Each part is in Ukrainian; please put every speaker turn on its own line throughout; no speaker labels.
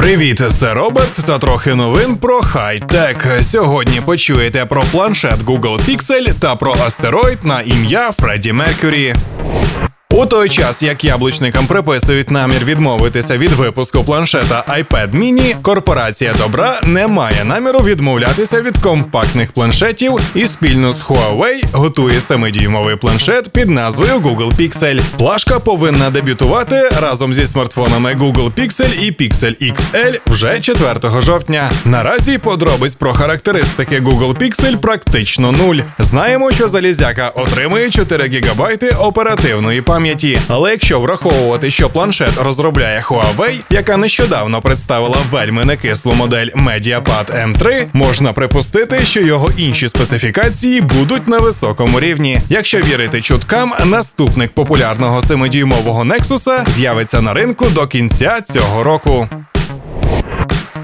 Привіт, це Роберт та трохи новин про хай-тек. Сьогодні почуєте про планшет Google Pixel та про астероїд на ім'я Фредді Меркюрі. У той час, як яблучникам приписують намір відмовитися від випуску планшета iPad mini, корпорація добра не має наміру відмовлятися від компактних планшетів і спільно з Huawei готує 7-дюймовий планшет під назвою Google Pixel. Плашка повинна дебютувати разом зі смартфонами Google Pixel і Pixel XL вже 4 жовтня. Наразі подробиць про характеристики Google Pixel практично нуль. Знаємо, що залізяка отримує 4 ГБ оперативної пам'яті. Але якщо враховувати, що планшет розробляє Huawei, яка нещодавно представила вельми некислу модель MediaPad M3, можна припустити, що його інші специфікації будуть на високому рівні. Якщо вірити чуткам, наступник популярного 7-дюймового Nexus з'явиться на ринку до кінця цього року.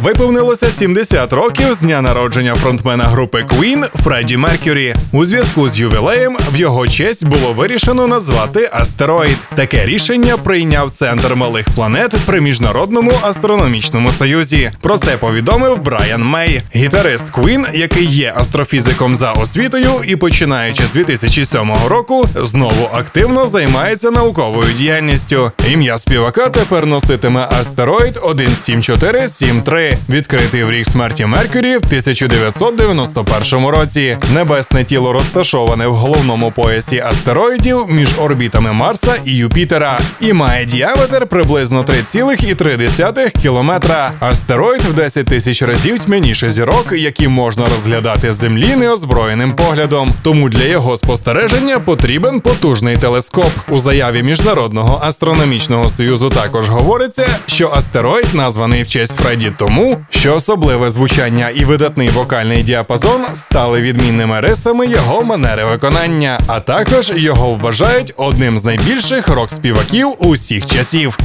Виповнилося 70 років з дня народження фронтмена групи Queen Фредді Меркюрі. У зв'язку з ювілеєм в його честь було вирішено назвати астероїд. Таке рішення прийняв центр малих планет при міжнародному астрономічному союзі. Про це повідомив Брайан Мей, гітарист Queen, який є астрофізиком за освітою і починаючи з 2007 року, знову активно займається науковою діяльністю. Ім'я співака тепер носитиме астероїд 17473 відкритий в рік смерті Меркюрі в 1991 році. Небесне тіло розташоване в головному поясі астероїдів між орбітами Марса і Юпітера і має діаметр приблизно 3,3 кілометра. Астероїд в 10 тисяч разів тьмяніше зірок, які можна розглядати з землі неозброєним поглядом. Тому для його спостереження потрібен потужний телескоп. У заяві Міжнародного астрономічного союзу також говориться, що астероїд названий в честь Фредді тому, що особливе звучання і видатний вокальний діапазон стали відмінними рисами його манери виконання, а також його вважають одним з найбільших рок-співаків усіх часів.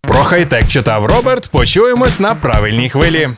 Про хай-тек читав Роберт. Почуємось на правильній хвилі.